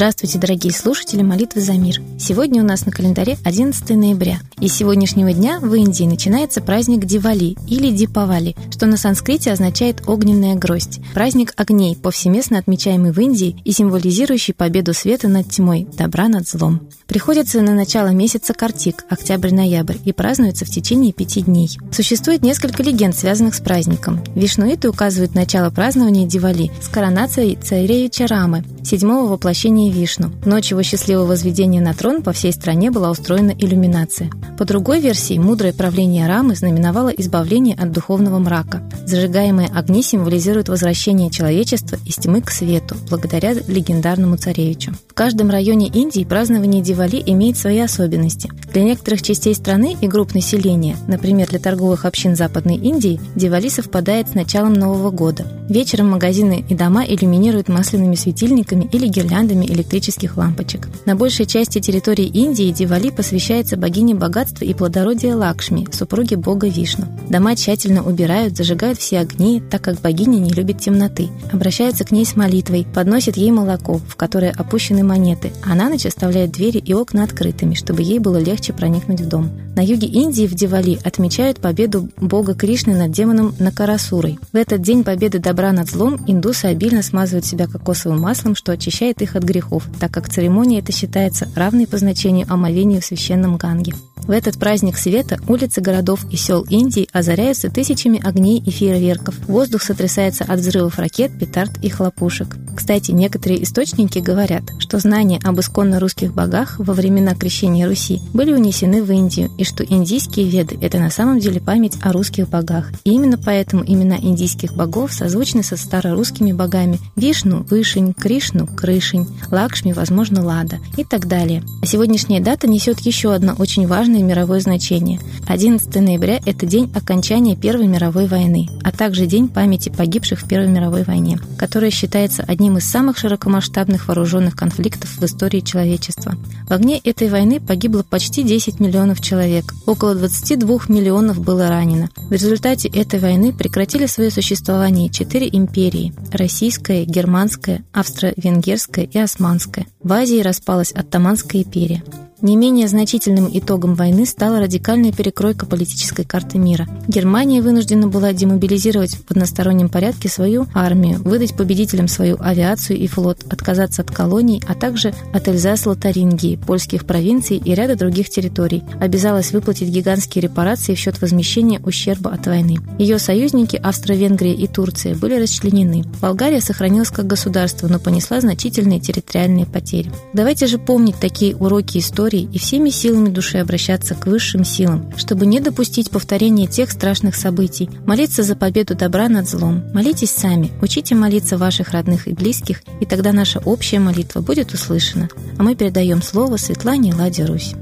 Здравствуйте, дорогие слушатели молитвы за мир. Сегодня у нас на календаре 11 ноября. И с сегодняшнего дня в Индии начинается праздник Дивали или Дипавали, что на санскрите означает «огненная гроздь». Праздник огней, повсеместно отмечаемый в Индии и символизирующий победу света над тьмой, добра над злом. Приходится на начало месяца Картик, октябрь-ноябрь, и празднуется в течение пяти дней. Существует несколько легенд, связанных с праздником. Вишнуиты указывают начало празднования Дивали с коронацией царевича Рамы, седьмого воплощения Вишну. В ночь его счастливого возведения на трон по всей стране была устроена иллюминация. По другой версии, мудрое правление Рамы знаменовало избавление от духовного мрака. Зажигаемые огни символизируют возвращение человечества из тьмы к свету, благодаря легендарному царевичу. Каждом районе Индии празднование Дивали имеет свои особенности. Для некоторых частей страны и групп населения, например, для торговых общин Западной Индии, Дивали совпадает с началом Нового года. Вечером магазины и дома иллюминируют масляными светильниками или гирляндами электрических лампочек. На большей части территории Индии Дивали посвящается богине богатства и плодородия Лакшми, супруге бога Вишну. Дома тщательно убирают, зажигают все огни, так как богиня не любит темноты. Обращаются к ней с молитвой, подносят ей молоко, в которое опущены монеты, а на ночь оставляют двери и окна открытыми, чтобы ей было легче проникнуть в дом. На юге Индии в Дивали отмечают победу бога Кришны над демоном Накарасурой. В этот день победы добра над злом индусы обильно смазывают себя кокосовым маслом, что очищает их от грехов, так как церемония это считается равной по значению омовению в священном Ганге. В этот праздник света улицы городов и сел Индии озаряются тысячами огней и фейерверков. Воздух сотрясается от взрывов ракет, петард и хлопушек. Кстати, некоторые источники говорят, что знания об исконно русских богах во времена крещения Руси были унесены в Индию, и что индийские веды – это на самом деле память о русских богах. И именно поэтому имена индийских богов созвучны со старорусскими богами Вишну – Вышень, Кришну – Крышень, Лакшми, возможно, Лада и так далее. А сегодняшняя дата несет еще одно очень важное мировое значение. 11 ноября – это день окончания Первой мировой войны, а также день памяти погибших в Первой мировой войне, которая считается одним из самых широкомасштабных вооруженных конфликтов в истории человечества. В огне этой войны погибло почти 10 миллионов человек, около 22 миллионов было ранено. В результате этой войны прекратили свое существование четыре империи – Российская, Германская, Австро-Венгерская и Османская. В Азии распалась Оттоманская империя. Не менее значительным итогом войны стала радикальная перекройка политической карты мира. Германия вынуждена была демобилизировать в одностороннем порядке свою армию, выдать победителям свою авиацию и флот, отказаться от колоний, а также от Эльзас-Лотарингии, польских провинций и ряда других территорий. Обязалась выплатить гигантские репарации в счет возмещения ущерба от войны. Ее союзники Австро-Венгрия и Турция были расчленены. Болгария сохранилась как государство, но понесла значительные территориальные потери. Давайте же помнить такие уроки истории истории и всеми силами души обращаться к высшим силам, чтобы не допустить повторения тех страшных событий, молиться за победу добра над злом. Молитесь сами, учите молиться ваших родных и близких, и тогда наша общая молитва будет услышана. А мы передаем слово Светлане Ладе Русь.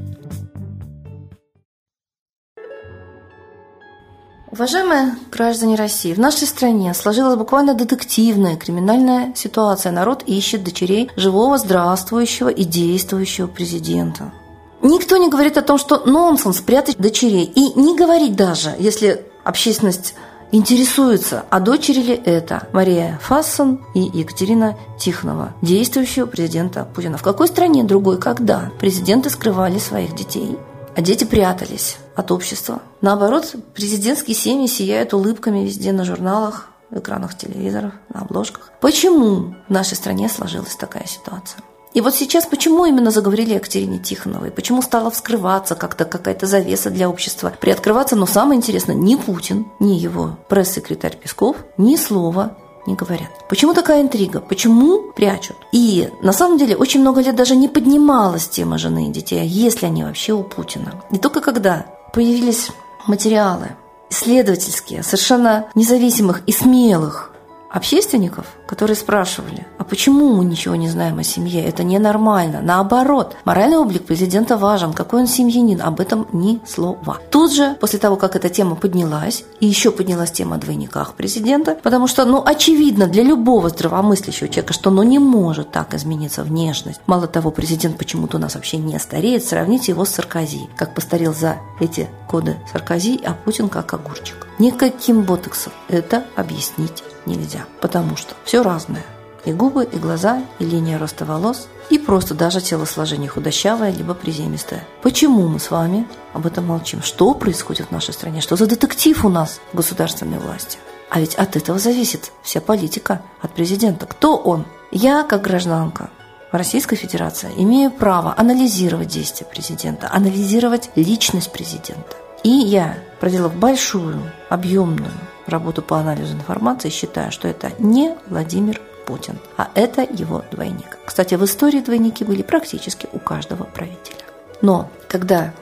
Уважаемые граждане России, в нашей стране сложилась буквально детективная криминальная ситуация. Народ ищет дочерей живого, здравствующего и действующего президента. Никто не говорит о том, что нонсенс прятать дочерей. И не говорить даже, если общественность интересуется, а дочери ли это Мария Фассон и Екатерина Тихонова, действующего президента Путина. В какой стране другой, когда президенты скрывали своих детей, а дети прятались от общества? Наоборот, президентские семьи сияют улыбками везде на журналах, экранах телевизоров, на обложках. Почему в нашей стране сложилась такая ситуация? И вот сейчас почему именно заговорили о Екатерине Тихоновой? Почему стала вскрываться как-то какая-то завеса для общества? Приоткрываться, но самое интересное, ни Путин, ни его пресс-секретарь Песков ни слова не говорят. Почему такая интрига? Почему прячут? И на самом деле очень много лет даже не поднималась тема жены и детей, а если они вообще у Путина. И только когда появились материалы исследовательские, совершенно независимых и смелых общественников, которые спрашивали, а почему мы ничего не знаем о семье? Это ненормально. Наоборот, моральный облик президента важен. Какой он семьянин? Об этом ни слова. Тут же, после того, как эта тема поднялась, и еще поднялась тема о двойниках президента, потому что, ну, очевидно для любого здравомыслящего человека, что, ну, не может так измениться внешность. Мало того, президент почему-то у нас вообще не стареет. Сравните его с Саркози. Как постарел за эти годы Саркози, а Путин как огурчик. Никаким ботоксом это объяснить нельзя, потому что все разное. И губы, и глаза, и линия роста волос, и просто даже телосложение худощавое, либо приземистое. Почему мы с вами об этом молчим? Что происходит в нашей стране? Что за детектив у нас в государственной власти? А ведь от этого зависит вся политика, от президента. Кто он? Я, как гражданка Российской Федерации, имею право анализировать действия президента, анализировать личность президента. И я, проделав большую, объемную работу по анализу информации, считаю, что это не Владимир Путин, а это его двойник. Кстати, в истории двойники были практически у каждого правителя. Но когда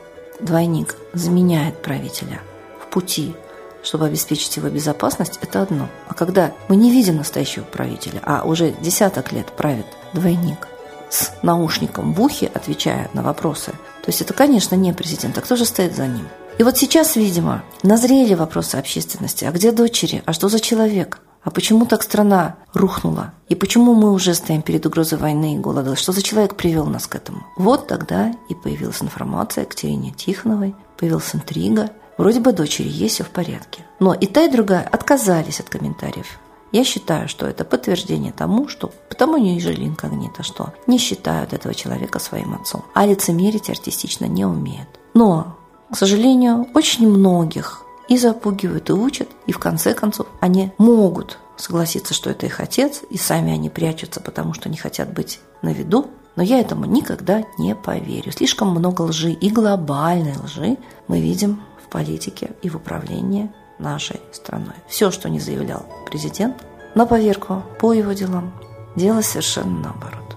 двойник заменяет правителя в пути, чтобы обеспечить его безопасность, это одно. А когда мы не видим настоящего правителя, а уже десяток лет правит двойник с наушником в ухе, отвечая на вопросы, то есть это, конечно, не президент, а кто же стоит за ним? И вот сейчас, видимо, назрели вопросы общественности. А где дочери? А что за человек? А почему так страна рухнула? И почему мы уже стоим перед угрозой войны и голода? Что за человек привел нас к этому? Вот тогда и появилась информация к Терине Тихоновой, появилась интрига. Вроде бы дочери есть, все в порядке. Но и та, и другая отказались от комментариев. Я считаю, что это подтверждение тому, что потому не жили инкогнито, что не считают этого человека своим отцом, а лицемерить артистично не умеют. Но, к сожалению, очень многих и запугивают, и учат, и в конце концов они могут согласиться, что это их отец, и сами они прячутся, потому что не хотят быть на виду, но я этому никогда не поверю. Слишком много лжи и глобальной лжи мы видим в политике и в управлении нашей страной. Все, что не заявлял президент, на поверку по его делам, делалось совершенно наоборот.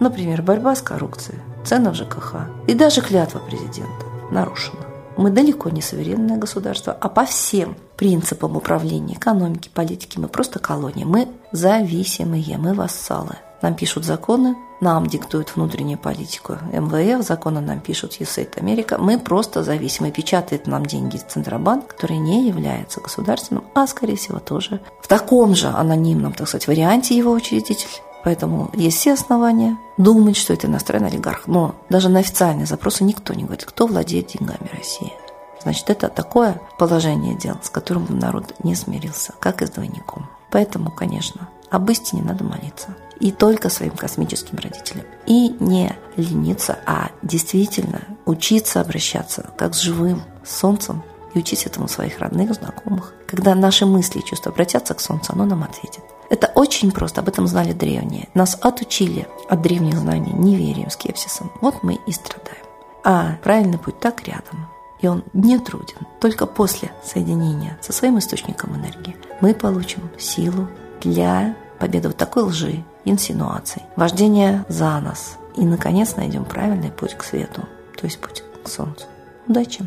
Например, борьба с коррупцией, цены в ЖКХ и даже клятва президента нарушена. Мы далеко не суверенное государство, а по всем принципам управления экономики, политики мы просто колония. Мы зависимые, мы вассалы. Нам пишут законы, нам диктуют внутреннюю политику МВФ, законы нам пишут USAID Америка. Мы просто зависимы. Печатает нам деньги Центробанк, который не является государственным, а, скорее всего, тоже в таком же анонимном, так сказать, варианте его учредитель. Поэтому есть все основания думать, что это иностранный олигарх. Но даже на официальные запросы никто не говорит, кто владеет деньгами России. Значит, это такое положение дел, с которым народ не смирился, как и с двойником. Поэтому, конечно, об истине надо молиться. И только своим космическим родителям. И не лениться, а действительно учиться обращаться как с живым солнцем и учить этому своих родных, знакомых. Когда наши мысли и чувства обратятся к солнцу, оно нам ответит. Это очень просто, об этом знали древние. Нас отучили от древних знаний неверием, скепсисом. Вот мы и страдаем. А правильный путь так рядом. И он не труден. Только после соединения со своим источником энергии мы получим силу для победы вот такой лжи, инсинуаций, вождения за нас. И, наконец, найдем правильный путь к свету, то есть путь к солнцу. Удачи!